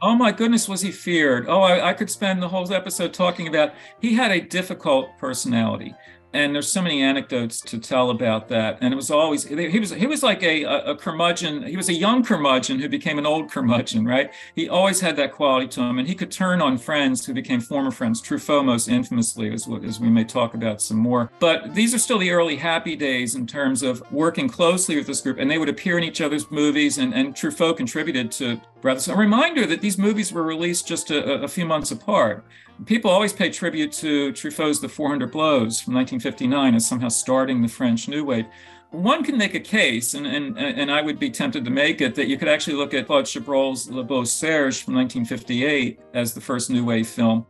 Oh my goodness, was he feared? Oh, I, I, could spend the whole episode talking about. He had a difficult personality and there's so many anecdotes to tell about that. And it was always he was he was like a, a curmudgeon. He was a young curmudgeon who became an old curmudgeon right? He always had that quality to him. And he could turn on friends who became former friends. Truffaut most infamously as, as we may talk about some more. But these are still the early happy days in terms of working closely with this group. And they would appear in each other's movies. And, and truffaut contributed to Breathless. A reminder that these movies were released just a, a few months apart people always pay tribute to Truffaut's The 400 Blows from 1959 as somehow starting the French New Wave. One can make a case, and, and, and I would be tempted to make it, that you could actually look at Claude Chabrol's Le Beau Serge from 1958 as the first New Wave film.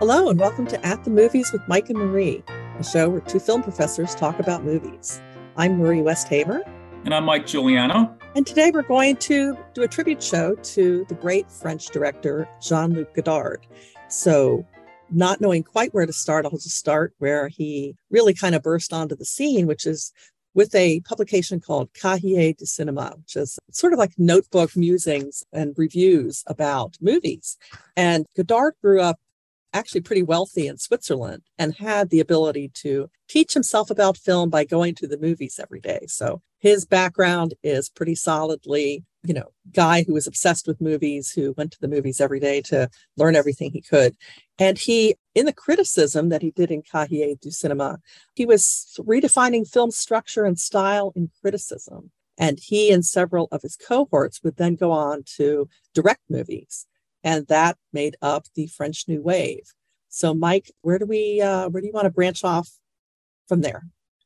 Hello, and welcome to At the Movies with Mike and Marie, a show where two film professors talk about movies. I'm Marie Westhaver. And I'm Mike Giuliano. And today we're going to do a tribute show to the great French director Jean Luc Godard. So, not knowing quite where to start, I'll just start where he really kind of burst onto the scene, which is with a publication called Cahiers du Cinéma, which is sort of like notebook musings and reviews about movies. And Godard grew up actually pretty wealthy in Switzerland and had the ability to teach himself about film by going to the movies every day. So his background is pretty solidly, you know, guy who was obsessed with movies, who went to the movies every day to learn everything he could. And he, in the criticism that he did in Cahiers du Cinéma, he was redefining film structure and style in criticism. And he and several of his cohorts would then go on to direct movies and that made up the French New Wave. So, Mike, where do we uh, where do you want to branch off from there?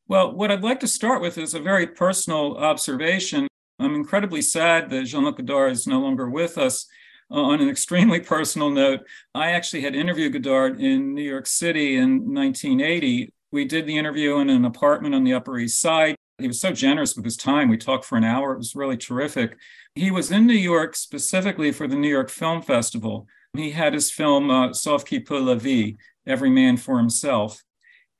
Well, what I'd like to start with is a very personal observation. I'm incredibly sad that Jean-Luc Godard is no longer with us. Uh, on an extremely personal note, I actually had interviewed Godard in New York City in 1980. We did the interview in an apartment on the Upper East Side. He was so generous with his time. We talked for an hour. It was really terrific. He was in New York specifically for the New York Film Festival. He had his film uh, Sauve qui peut la vie, Every Man for Himself.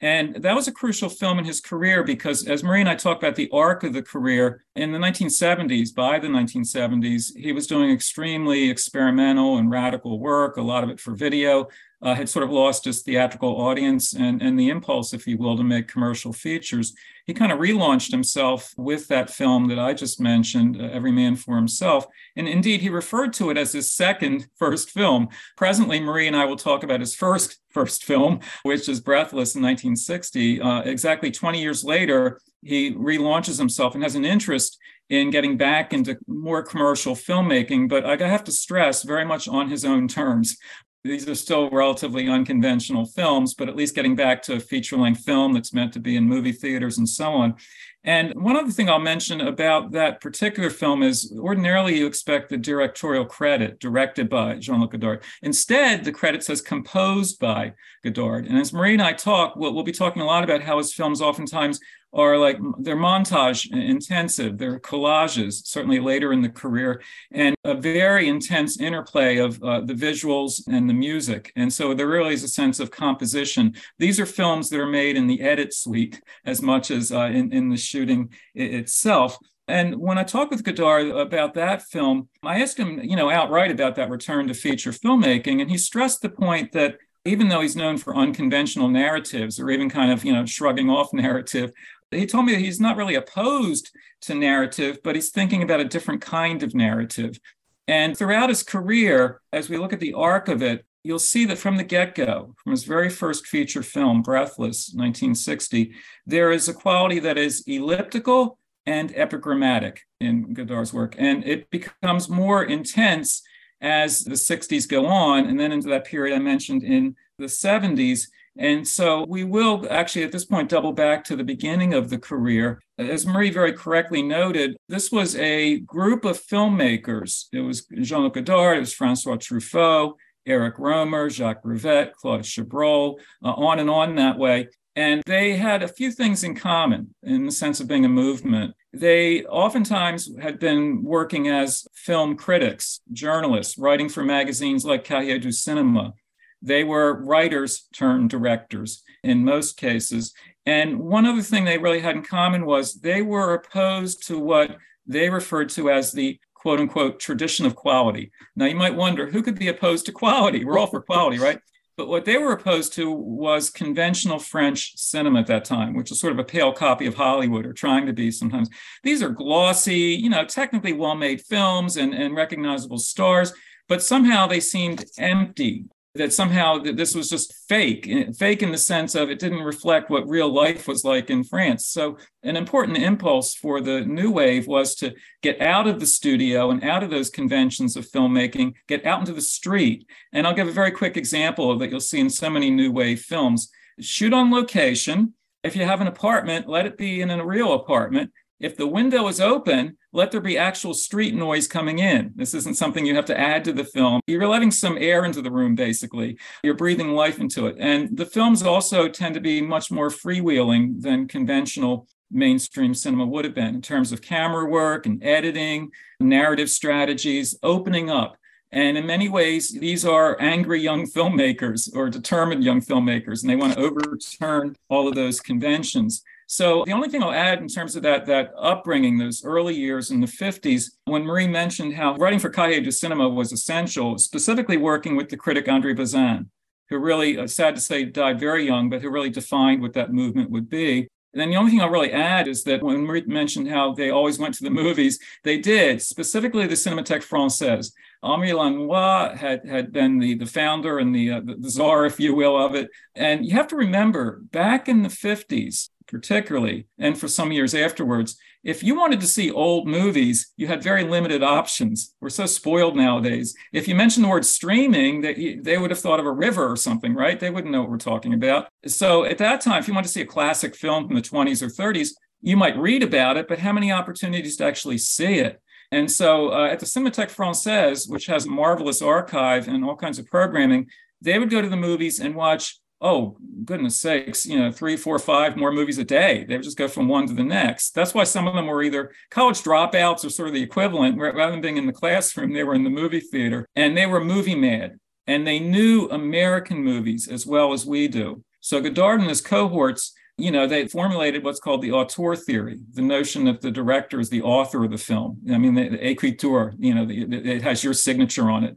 And that was a crucial film in his career because, as Marie and I talk about the arc of the career, in the 1970s, by the 1970s, he was doing extremely experimental and radical work, a lot of it for video, uh, had sort of lost his theatrical audience and, and the impulse, if you will, to make commercial features. He kind of relaunched himself with that film that I just mentioned, uh, Every Man for Himself. And indeed, he referred to it as his second first film. Presently, Marie and I will talk about his first first film, which is Breathless in 1960. Uh, exactly 20 years later, he relaunches himself and has an interest in getting back into more commercial filmmaking, but I have to stress very much on his own terms these are still relatively unconventional films, but at least getting back to a feature length film that's meant to be in movie theaters and so on. And one other thing I'll mention about that particular film is ordinarily you expect the directorial credit directed by Jean Luc Godard. Instead, the credit says composed by Godard. And as Marie and I talk, we'll, we'll be talking a lot about how his films oftentimes are like they're montage intensive, they're collages, certainly later in the career, and a very intense interplay of uh, the visuals and the music. And so there really is a sense of composition. These are films that are made in the edit suite as much as uh, in, in the shooting itself. And when I talked with Godard about that film, I asked him, you know, outright about that return to feature filmmaking, and he stressed the point that even though he's known for unconventional narratives or even kind of, you know, shrugging off narrative, he told me that he's not really opposed to narrative, but he's thinking about a different kind of narrative. And throughout his career, as we look at the arc of it, you'll see that from the get go, from his very first feature film, Breathless, 1960, there is a quality that is elliptical and epigrammatic in Godard's work. And it becomes more intense as the 60s go on, and then into that period I mentioned in the 70s. And so we will actually at this point double back to the beginning of the career. As Marie very correctly noted, this was a group of filmmakers. It was Jean Luc Godard, it was Francois Truffaut, Eric Rohmer, Jacques Rivette, Claude Chabrol, uh, on and on that way. And they had a few things in common in the sense of being a movement. They oftentimes had been working as film critics, journalists, writing for magazines like Cahiers du Cinéma. They were writers turned directors in most cases. And one other thing they really had in common was they were opposed to what they referred to as the quote unquote tradition of quality. Now, you might wonder who could be opposed to quality? We're all for quality, right? But what they were opposed to was conventional French cinema at that time, which is sort of a pale copy of Hollywood or trying to be sometimes. These are glossy, you know, technically well made films and, and recognizable stars, but somehow they seemed empty that somehow this was just fake, eh, fake in the sense of it didn't reflect what real life was like in France. So, an important impulse for the new wave was to get out of the studio and out of those conventions of filmmaking, get out into the street. And I'll give a very quick example that you'll see in so many new wave films. Shoot on location. If you have an apartment, let it be in a real apartment. If the window is open, let there be actual street noise coming in. This isn't something you have to add to the film. You're letting some air into the room, basically. You're breathing life into it. And the films also tend to be much more freewheeling than conventional mainstream cinema would have been in terms of camera work and editing, narrative strategies, opening up. And in many ways, these are angry young filmmakers or determined young filmmakers, and they want to overturn all of those conventions. So the only thing I'll add in terms of that, that upbringing, those early years in the 50s, when Marie mentioned how writing for Cahiers du Cinema was essential, specifically working with the critic Andre Bazin, who really, uh, sad to say, died very young, but who really defined what that movement would be. And then the only thing I'll really add is that when Marie mentioned how they always went to the movies, they did, specifically the Cinémathèque Française. Henri Langlois had, had been the, the founder and the, uh, the czar, if you will, of it. And you have to remember, back in the 50s, particularly, and for some years afterwards, if you wanted to see old movies, you had very limited options. We're so spoiled nowadays. If you mentioned the word streaming, they, they would have thought of a river or something, right? They wouldn't know what we're talking about. So at that time, if you wanted to see a classic film from the 20s or 30s, you might read about it, but how many opportunities to actually see it? And so uh, at the Cinémathèque Française, which has a marvelous archive and all kinds of programming, they would go to the movies and watch oh goodness sakes you know three four five more movies a day. They would just go from one to the next. That's why some of them were either college dropouts or sort of the equivalent. Rather than being in the classroom they were in the movie theater. And they were movie mad. And they knew american movies as well as we do. So godard and his cohorts you know they formulated what's called the auteur theory the notion that the director is the author of the film. I mean the, the écriture you know the, it has your signature on it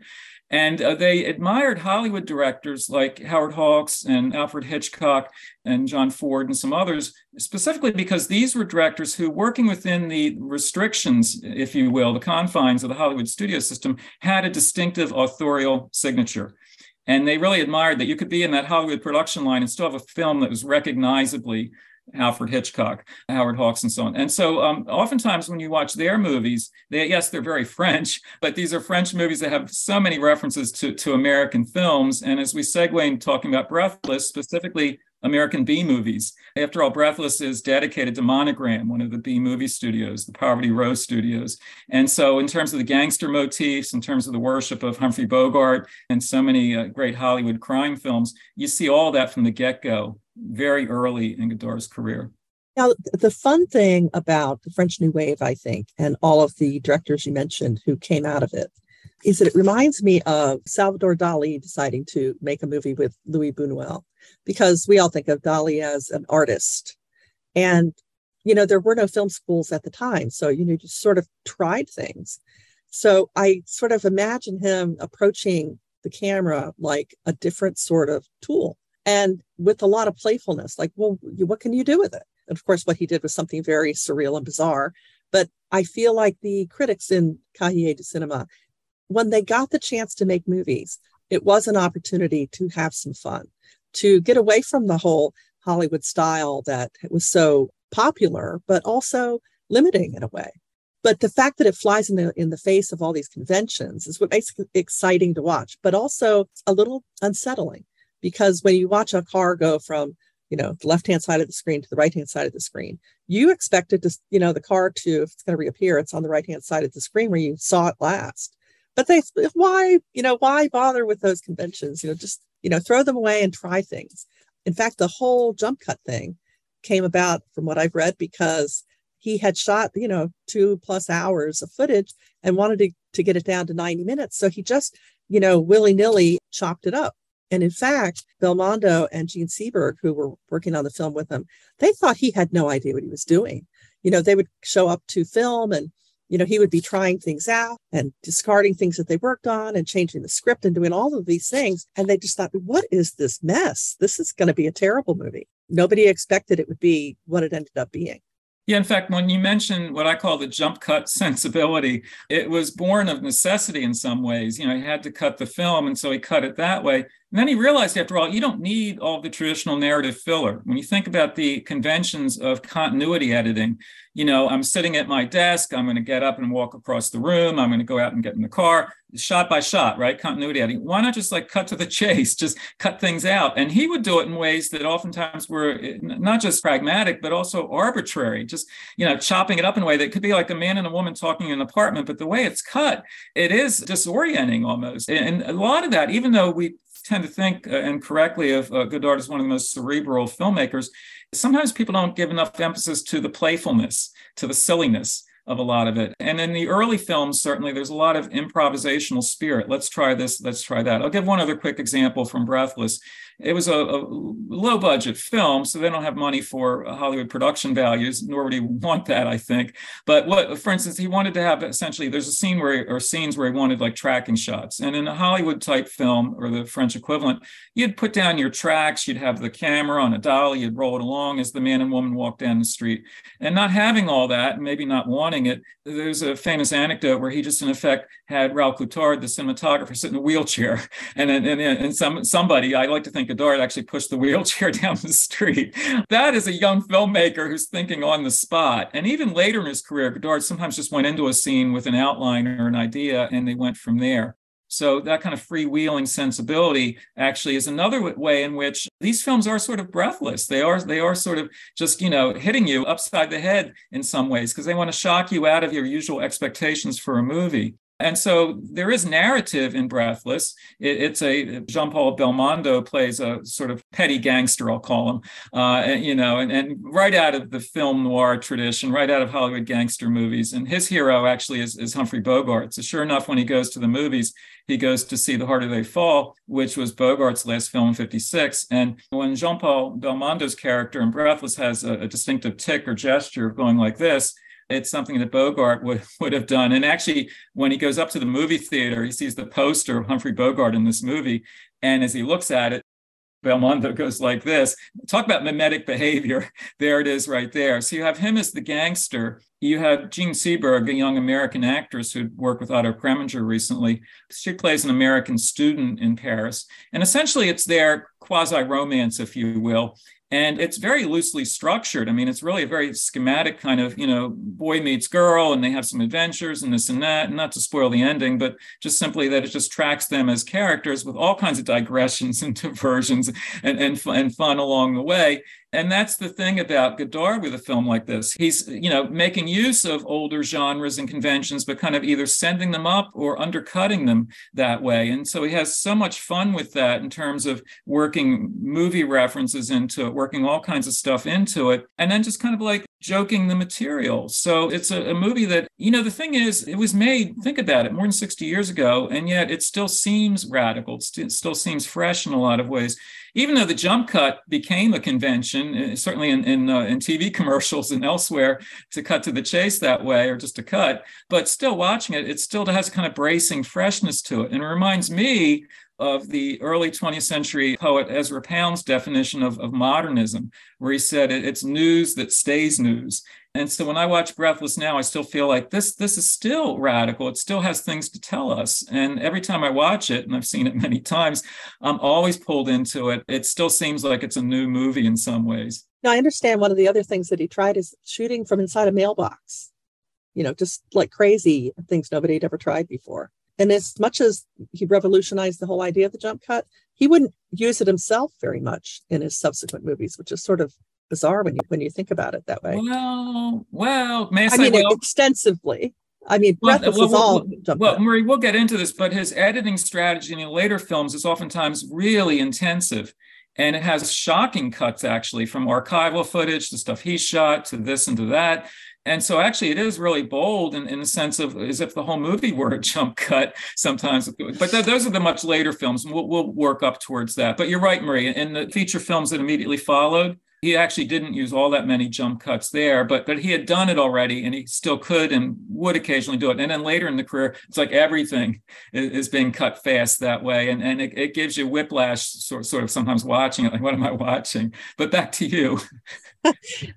and uh, they admired Hollywood directors like Howard Hawks and Alfred Hitchcock and John Ford and some others, specifically because these were directors who, working within the restrictions, if you will, the confines of the Hollywood studio system, had a distinctive authorial signature. And they really admired that you could be in that Hollywood production line and still have a film that was recognizably Alfred Hitchcock, Howard Hawks, and so on. And so, um, oftentimes when you watch their movies, they yes, they're very French, but these are French movies that have so many references to, to American films. And as we segue in talking about Breathless, specifically American B movies. After all, Breathless is dedicated to Monogram, one of the B movie studios, the Poverty Row studios. And so, in terms of the gangster motifs, in terms of the worship of Humphrey Bogart, and so many uh, great Hollywood crime films, you see all that from the get go very early in Godard's career. Now, the fun thing about the French New Wave, I think, and all of the directors you mentioned who came out of it, is that it reminds me of Salvador Dali deciding to make a movie with Louis Buñuel, because we all think of Dali as an artist. And, you know, there were no film schools at the time. So, you know, just sort of tried things. So I sort of imagine him approaching the camera like a different sort of tool and with a lot of playfulness like well what can you do with it and of course what he did was something very surreal and bizarre but i feel like the critics in cahiers du cinema when they got the chance to make movies it was an opportunity to have some fun to get away from the whole hollywood style that was so popular but also limiting in a way. But the fact that it flies in the in the face of all these conventions is what makes it exciting to watch but also a little unsettling because when you watch a car go from you know the left hand side of the screen to the right hand side of the screen you expect it to you know the car to if it's going to reappear it's on the right hand side of the screen where you saw it last but they why you know why bother with those conventions? You know just you know throw them away and try things. In fact the whole jump cut thing came about from what i've read because he had shot you know two plus hours of footage and wanted to, to get it down to 90 minutes. So he just you know willy-nilly chopped it up. And in fact, Belmondo and Jean Seberg, who were working on the film with him, they thought he had no idea what he was doing. You know, they would show up to film and, you know, he would be trying things out and discarding things that they worked on and changing the script and doing all of these things. And they just thought, what is this mess? This is going to be a terrible movie. Nobody expected it would be what it ended up being. Yeah, in fact, when you mentioned what I call the jump cut sensibility, it was born of necessity in some ways. You know, he had to cut the film, and so he cut it that way. And then he realized, after all, you don't need all the traditional narrative filler. When you think about the conventions of continuity editing, you know, I'm sitting at my desk, I'm going to get up and walk across the room, I'm going to go out and get in the car, shot by shot, right? Continuity editing. Why not just like cut to the chase, just cut things out? And he would do it in ways that oftentimes were eh, not just pragmatic, but also arbitrary, just, you know, chopping it up in a way that could be like a man and a woman talking in an apartment, but the way it's cut, it is disorienting almost. And a lot of that, even though we tend to think, uh, and correctly, of uh, Godard as one of the most cerebral filmmakers. Sometimes people don't give enough emphasis to the playfulness, to the silliness of a lot of it. And in the early films, certainly, there's a lot of improvisational spirit. Let's try this, let's try that. I'll give one other quick example from Breathless. It was a, a low budget film, so they don't have money for Hollywood production values, nor would he want that, I think. But what, for instance, he wanted to have essentially, there's a scene where, or scenes where he wanted like tracking shots. And in a Hollywood type film or the French equivalent, you'd put down your tracks, you'd have the camera on a dolly, you'd roll it along as the man and woman walk down the street. And not having all that, and maybe not wanting it, there's a famous anecdote where he just in effect had Raoul Coutard, the cinematographer, sit in a wheelchair. And, and, and, and some, somebody, I like to think Godard actually pushed the wheelchair down the street. That is a young filmmaker who's thinking on the spot. And even later in his career, Godard sometimes just went into a scene with an outline or an idea and they went from there. So that kind of freewheeling sensibility actually is another way in which these films are sort of breathless. They are they are sort of just you know hitting you upside the head in some ways because they want to shock you out of your usual expectations for a movie. And so there is narrative in Breathless. It, it's a Jean Paul Belmondo plays a sort of petty gangster, I'll call him, uh, you know, and, and right out of the film noir tradition, right out of Hollywood gangster movies. And his hero actually is, is Humphrey Bogart. So sure enough, when he goes to the movies, he goes to see The Harder They Fall, which was Bogart's last film in 56. And when Jean Paul Belmondo's character in Breathless has a, a distinctive tic or gesture of going like this, it's something that Bogart would, would have done. And actually, when he goes up to the movie theater, he sees the poster of Humphrey Bogart in this movie. And as he looks at it, Belmondo goes like this. Talk about mimetic behavior. There it is right there. So you have him as the gangster. You have Jean Seberg, a young American actress who'd worked with Otto Preminger recently. She plays an American student in Paris. And essentially, it's their quasi romance, if you will and it's very loosely structured i mean it's really a very schematic kind of you know boy meets girl and they have some adventures and this and that and not to spoil the ending but just simply that it just tracks them as characters with all kinds of digressions and diversions and and, and fun along the way and that's the thing about Godard with a film like this. He's, you know, making use of older genres and conventions, but kind of either sending them up or undercutting them that way. And so he has so much fun with that in terms of working movie references into it, working all kinds of stuff into it, and then just kind of like joking the material. So it's a, a, movie that, you know, the thing is, it was made, think about it, more than 60 years ago, and yet it still seems radical. It, st- it still seems fresh in a lot of ways. Even though the jump cut became a convention, uh, certainly in, in, uh, in TV commercials and elsewhere, to cut to the chase that way or just to cut, but still watching it, it still has kind of bracing freshness to it. And it reminds me of the early 20th century poet Ezra Pound's definition of, of modernism, where he said it's news that stays news. And so when I watch Breathless now, I still feel like this this is still radical. It still has things to tell us. And every time I watch it, and I've seen it many times, I'm always pulled into it. It still seems like it's a new movie in some ways. Now I understand one of the other things that he tried is shooting from inside a mailbox. You know, just like crazy things nobody had ever tried before. And as much as he revolutionized the whole idea of the jump cut, he wouldn't use it himself very much in his subsequent movies, which is sort of bizarre when you when you think about it that way. Well, well, I, I mean, well, extensively. I mean, Breathless well, well, all well, well Marie, we'll get into this, but his editing strategy in later films is oftentimes really intensive. And it has shocking cuts actually from archival footage to stuff he shot to this and to that. And so actually it is really bold in, in the sense of as if the whole movie were a jump cut sometimes. But th- those are the much later films we'll, we'll work up towards that. But you're right, marie in the feature films that immediately followed, he actually didn't use all that many jump cuts there, but but he had done it already, and he still could and would occasionally do it. And then later in the career, it's like everything is, is being cut fast that way, and and it, it, gives you whiplash, sort sort of sometimes watching it, like what am I watching? But back to you.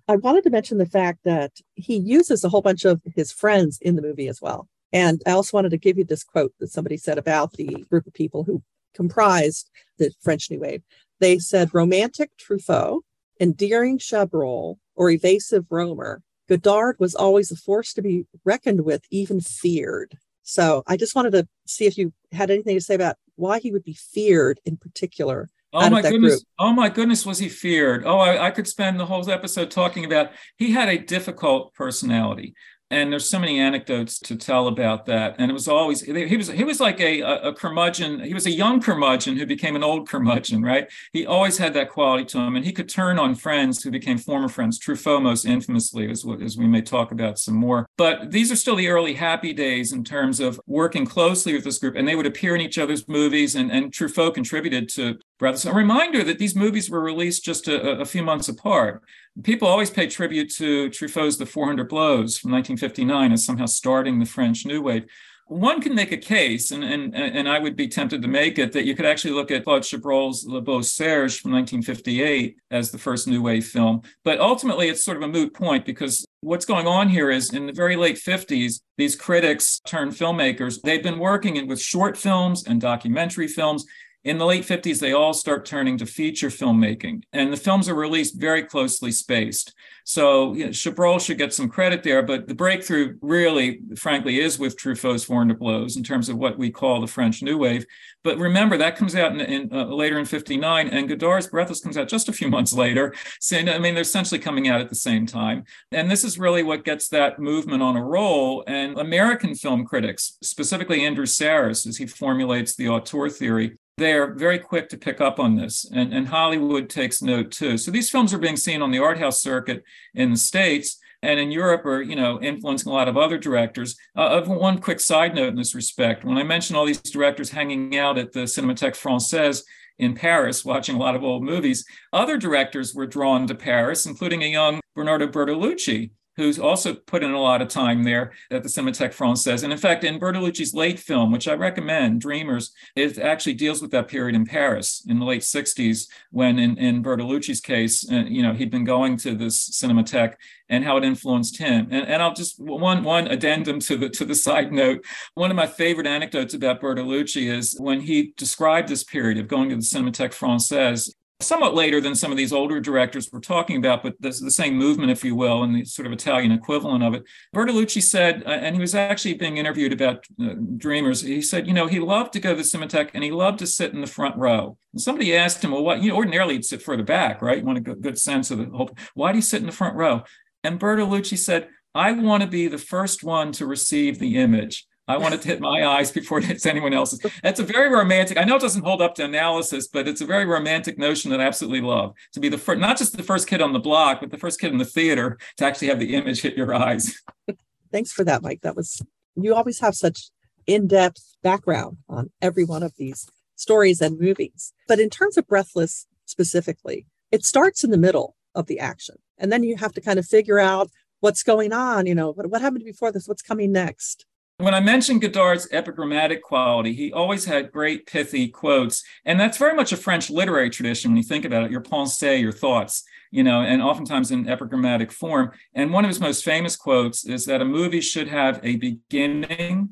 I wanted to mention the fact that he uses a whole bunch of his friends in the movie as well. And I also wanted to give you this quote that somebody said about the group of people who comprised the French New Wave. They said romantic Truffaut endearing Chabrol, or evasive Rohmer, Godard was always a force to be reckoned with, even feared. So I just wanted to see if you had anything to say about why he would be feared in particular. Oh my goodness! Group. Oh my goodness, was he feared? Oh, I, I could spend the whole episode talking about. He had a difficult personality and there's so many anecdotes to tell about that. And it was always he was he was like a, a curmudgeon. He was a young curmudgeon who became an old curmudgeon right? He always had that quality to him. And he could turn on friends who became former friends truffaut most infamously as, as we may talk about some more. But these are still the early happy days in terms of working closely with this group. And they would appear in each other's movies. And, and truffaut contributed to Breathless. A reminder that these movies were released just a, a, few months apart. People always pay tribute to Truffaut's The 400 Blows from 1959 as somehow starting the French New Wave. One can make a case, and, and, and I would be tempted to make it, that you could actually look at Claude Chabrol's Le Beau Serge from 1958 as the first New Wave film. But ultimately, it's sort of a moot point because what's going on here is in the very late 50s, these critics turned filmmakers, they've been working with short films and documentary films in the late 50s, they all start turning to feature filmmaking, and the films are released very closely spaced. So you know, Chabrol should get some credit there, but the breakthrough really, frankly, is with Truffaut's 400 Blows in terms of what we call the French New Wave. But remember, that comes out in, in uh, later in 59, and Godard's Breathless comes out just a few months later. So, I mean, they're essentially coming out at the same time. And this is really what gets that movement on a roll. And American film critics, specifically Andrew Sarris, as he formulates the auteur theory, they're very quick to pick up on this, and, and Hollywood takes note too. So these films are being seen on the art house circuit in the States and in Europe are, you know, influencing a lot of other directors. Uh, one quick side note in this respect, when I mentioned all these directors hanging out at the Cinémathèque Française in Paris, watching a lot of old movies, other directors were drawn to Paris, including a young Bernardo Bertolucci, who's also put in a lot of time there at the Cinémathèque Française. And in fact, in Bertolucci's late film, which I recommend, Dreamers, it actually deals with that period in Paris in the late 60s, when in, in Bertolucci's case, uh, you know, he'd been going to this Cinémathèque and how it influenced him. And, and I'll just one one addendum to the to the side note. One of my favorite anecdotes about Bertolucci is when he described this period of going to the Cinémathèque Française somewhat later than some of these older directors were talking about, but the, the same movement, if you will, and the sort of Italian equivalent of it. Bertolucci said, uh, and he was actually being interviewed about uh, Dreamers. He said, you know, he loved to go to the Cinémathèque and he loved to sit in the front row. And somebody asked him, well, what? You know, ordinarily you'd sit further back, right? You want a good, good sense of the whole. Why do you sit in the front row? And Bertolucci said, I want to be the first one to receive the image. I want it to hit my eyes before it hits anyone else's. That's a very romantic. I know it doesn't hold up to analysis, but it's a very romantic notion that I absolutely love. To be the first, not just the first kid on the block, but the first kid in the theater to actually have the image hit your eyes. Thanks for that, Mike. That was you always have such in-depth background on every one of these stories and movies. But in terms of Breathless specifically, it starts in the middle of the action, and then you have to kind of figure out what's going on. You know, what, what happened before this? What's coming next? When I mentioned Godard's epigrammatic quality, he always had great pithy quotes. And that's very much a French literary tradition when you think about it, your pensée, your thoughts, you know, and oftentimes in epigrammatic form. And one of his most famous quotes is that a movie should have a beginning,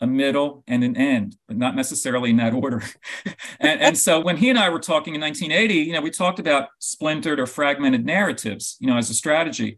a middle, and an end, but not necessarily in that order. and, and so when he and I were talking in 1980, you know, we talked about splintered or fragmented narratives, you know, as a strategy.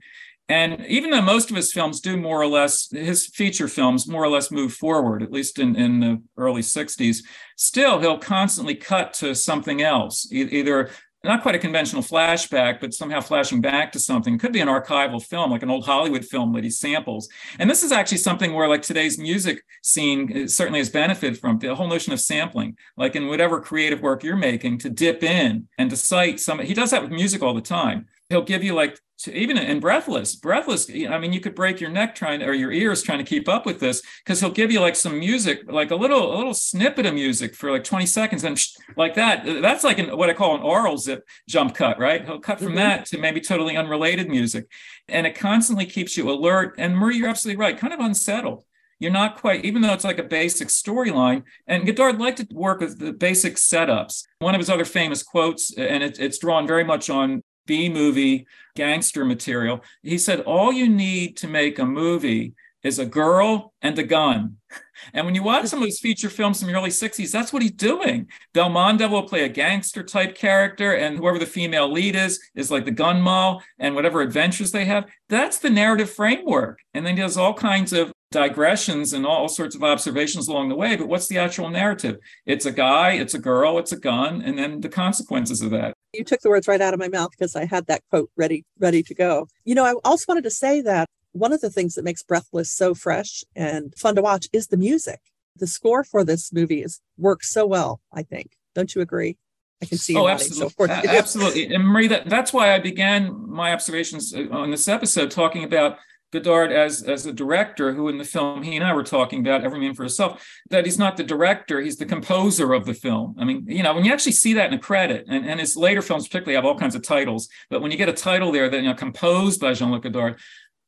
And even though most of his films do more or less, his feature films more or less move forward, at least in, in the early 60s, still he'll constantly cut to something else, either not quite a conventional flashback, but somehow flashing back to something. It could be an archival film, like an old Hollywood film that he samples. And this is actually something where, like today's music scene, eh, certainly has benefited from the whole notion of sampling. Like in whatever creative work you're making, to dip in and to cite some. He does that with music all the time he'll give you like even in breathless breathless i mean you could break your neck trying or your ears trying to keep up with this because he'll give you like some music like a little a little snippet of music for like 20 seconds and like that that's like an, what i call an aural zip jump cut right he'll cut from mm-hmm. that to maybe totally unrelated music and it constantly keeps you alert and marie you're absolutely right kind of unsettled you're not quite, even though it's like a basic storyline. And Godard liked to work with the basic setups. One of his other famous quotes, and it, it's drawn very much on B movie gangster material. He said, All you need to make a movie is a girl and a gun. And when you watch some of his feature films from the early 60s, that's what he's doing. Belmondo will play a gangster type character, and whoever the female lead is, is like the gun moll, and whatever adventures they have. That's the narrative framework. And then he does all kinds of digressions and all sorts of observations along the way. But what's the actual narrative? It's a guy, it's a girl, it's a gun, and then the consequences of that. You took the words right out of my mouth because I had that quote ready, ready to go. You know, I also wanted to say that one of the things that makes Breathless so fresh and fun to watch is the music. The score for this movie is works so well, I think. Don't you agree? I can see. Oh, absolutely, so absolutely. And Marie, that, that's why I began my observations uh, on this episode talking about Godard as as a director, who in the film he and I were talking about, Every Man for Himself, that he's not the director, he's the composer of the film. I mean, you know, when you actually see that in a credit, and, and his later films particularly have all kinds of titles, but when you get a title there that you know composed by Jean-Luc Godard,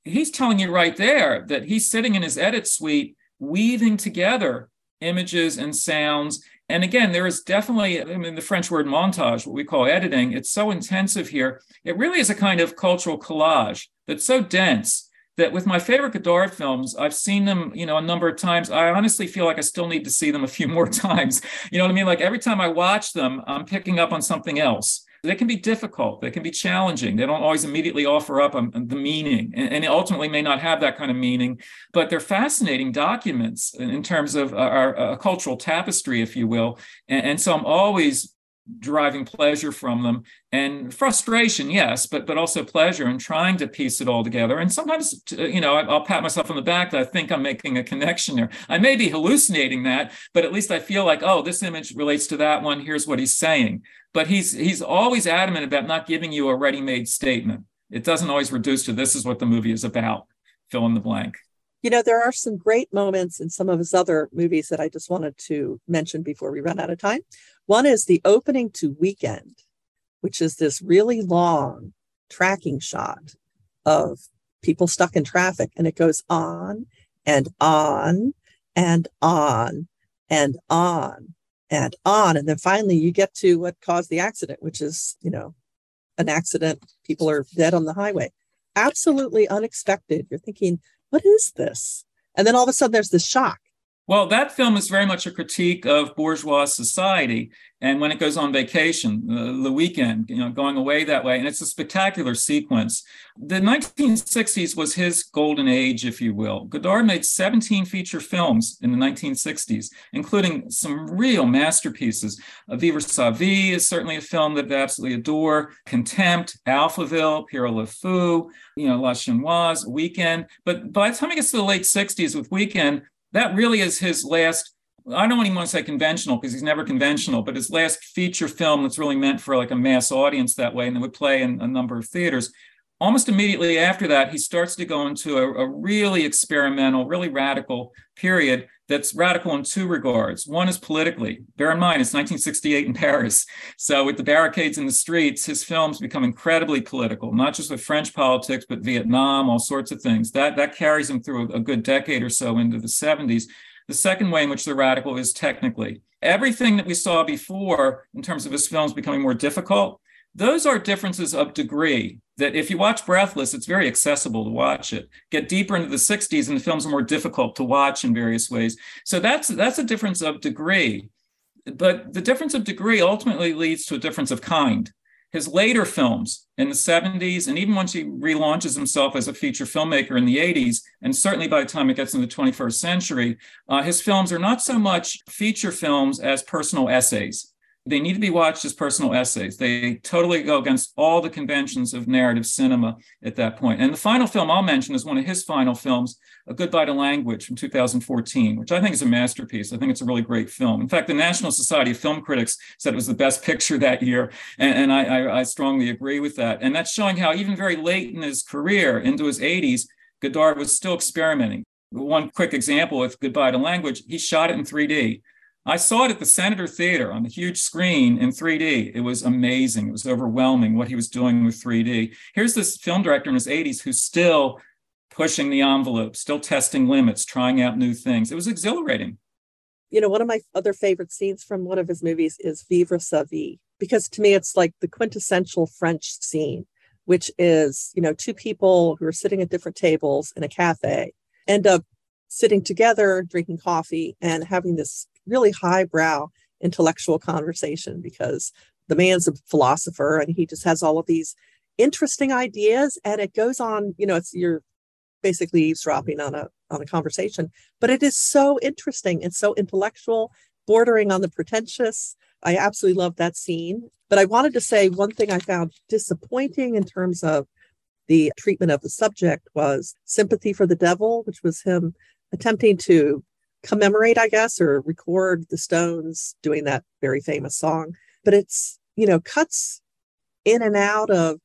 he's telling you right there that he's sitting in his edit suite weaving together images and sounds. And again, there is definitely, I mean, the French word montage, what we call editing, it's so intensive here. It really is a kind of cultural collage that's so dense that with my favorite Godard films, I've seen them, you know, a number of times. I honestly feel like I still need to see them a few more times. You know what I mean? Like every time I watch them, I'm picking up on something else. They can be difficult. They can be challenging. They don't always immediately offer up um, the meaning, and, and ultimately may not have that kind of meaning. But they're fascinating documents in terms of our, our cultural tapestry, if you will. And, and so I'm always deriving pleasure from them and frustration yes but but also pleasure and trying to piece it all together. And sometimes uh, you know i'll pat myself on the back that i think i'm making a connection there. I may be hallucinating that but at least i feel like oh this image relates to that one. Here's what he's saying. But he's he's always adamant about not giving you a ready-made statement. It doesn't always reduce to this is what the movie is about. Fill in the blank you know, there are some great moments in some of his other movies that I just wanted to mention before we run out of time. One is the opening to Weekend, which is this really long tracking shot of people stuck in traffic. And it goes on and on and on and on and on. And then finally you get to what caused the accident, which is, you know, an accident. People are dead on the highway. Absolutely unexpected. You're thinking, what is this? And then all of a sudden there's this shock. Well, that film is very much a critique of bourgeois society and when it goes on vacation, uh, the weekend, you know, going away that way. And it's a spectacular sequence. The 1960s was his golden age, if you will. Godard made 17 feature films in the 1960s, including some real masterpieces. Uh, Vivre sa vie is certainly a film that I absolutely adore. Contempt, Alphaville, Pierrot le Fou, you know, La Chinoise, Weekend. But by the time he gets to the late 60s with Weekend, that really is his last I don't even want to say conventional because he's never conventional, but his last feature film that's really meant for like a mass audience that way and that would play in a number of theaters. Almost immediately after that, he starts to go into a, a really experimental, really radical period that's radical in two regards. One is politically. Bear in mind, it's 1968 in Paris. So, with the barricades in the streets, his films become incredibly political, not just with French politics, but Vietnam, all sorts of things. That, that carries him through a, a good decade or so into the 70s. The second way in which they're radical is technically. Everything that we saw before in terms of his films becoming more difficult, those are differences of degree that if you watch Breathless, it's very accessible to watch it. Get deeper into the 60s and the films are more difficult to watch in various ways. So that's that's a difference of degree. But the difference of degree ultimately leads to a difference of kind his later films in the 70s, and even once he relaunches himself as a feature filmmaker in the 80s, and certainly by the time it gets into the 21st century, uh, his films are not so much feature films as personal essays. They need to be watched as personal essays. They totally go against all the conventions of narrative cinema at that point. And the final film I'll mention is one of his final films, A Goodbye to Language from 2014, which I think is a masterpiece. I think it's a really great film. In fact, the National Society of Film Critics said it was the best picture that year. And, and I, I, I strongly agree with that. And that's showing how even very late in his career, into his 80s, Godard was still experimenting. One quick example with Goodbye to Language, he shot it in 3D. I saw it at the Senator Theater on the huge screen in 3D. It was amazing. It was overwhelming what he was doing with 3D. Here's this film director in his 80s who's still pushing the envelope, still testing limits, trying out new things. It was exhilarating. You know, one of my other favorite scenes from one of his movies is Vivre sa vie, because to me, it's like the quintessential French scene, which is, you know, two people who are sitting at different tables in a cafe end up sitting together, drinking coffee, and having this really highbrow intellectual conversation because the man's a philosopher and he just has all of these interesting ideas and it goes on you know it's you're basically eavesdropping on a on a conversation. But it is so interesting and so intellectual bordering on the pretentious. I absolutely love that scene. But i wanted to say one thing i found disappointing in terms of the treatment of the subject was sympathy for the devil which was him attempting to commemorate, I guess, or record the Stones doing that very famous song. But it's, you know, cuts in and out of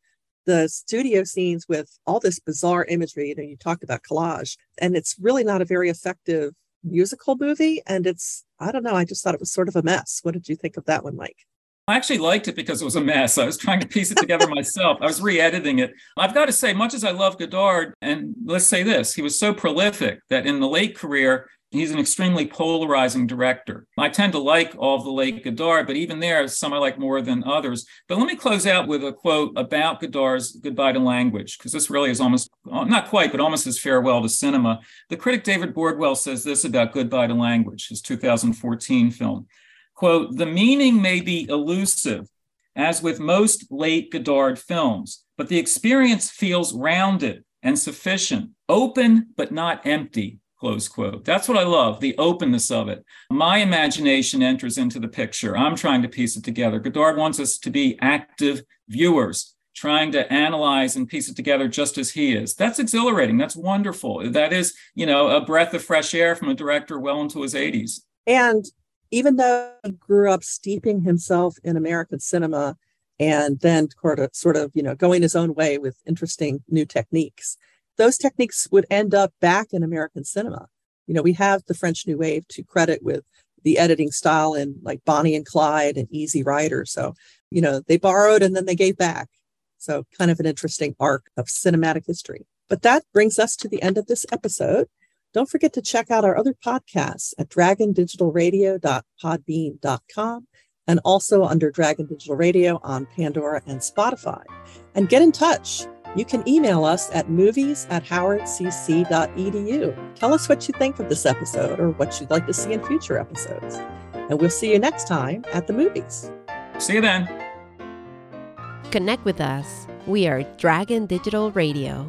the studio scenes with all this bizarre imagery. You know, you talked about collage, and it's really not a very effective musical movie. And it's, I don't know, I just thought it was sort of a mess. What did you think of that one, Mike? I actually liked it because it was a mess. I was trying to piece it together myself. I was re editing it. I've got to say, much as I love Godard, and let's say this, he was so prolific that in the late career, he's an extremely polarizing director. I tend to like all of the late Godard, but even there, some I like more than others. But let me close out with a quote about Godard's Goodbye to Language, because this really is almost, uh, not quite, but almost his farewell to cinema. The critic David Bordwell says this about Goodbye to Language, his 2014 film. Quote, the meaning may be elusive, as with most late Godard films, but the experience feels rounded and sufficient, open but not empty, close quote. That's what I love, the openness of it. My imagination enters into the picture. I'm trying to piece it together. Godard wants us to be active viewers, trying to analyze and piece it together just as he is. That's exhilarating. That's wonderful. That is, you know, a breath of fresh air from a director well into his 80s. And even though he grew up steeping himself in American cinema and then sort of, sort of, you know, going his own way with interesting new techniques, those techniques would end up back in American cinema. You know, we have the French New Wave to credit with the editing style in like Bonnie and Clyde and Easy Rider. So, you know, they borrowed and then they gave back. So, kind of an interesting arc of cinematic history. But that brings us to the end of this episode. Don't forget to check out our other podcasts at dragondigitalradio.podbean.com and also under Dragon Digital Radio on Pandora and Spotify. And get in touch. You can email us at movies at howardcc.edu. Tell us what you think of this episode or what you'd like to see in future episodes. And we'll see you next time at the movies. See you then. Connect with us. We are Dragon Digital Radio.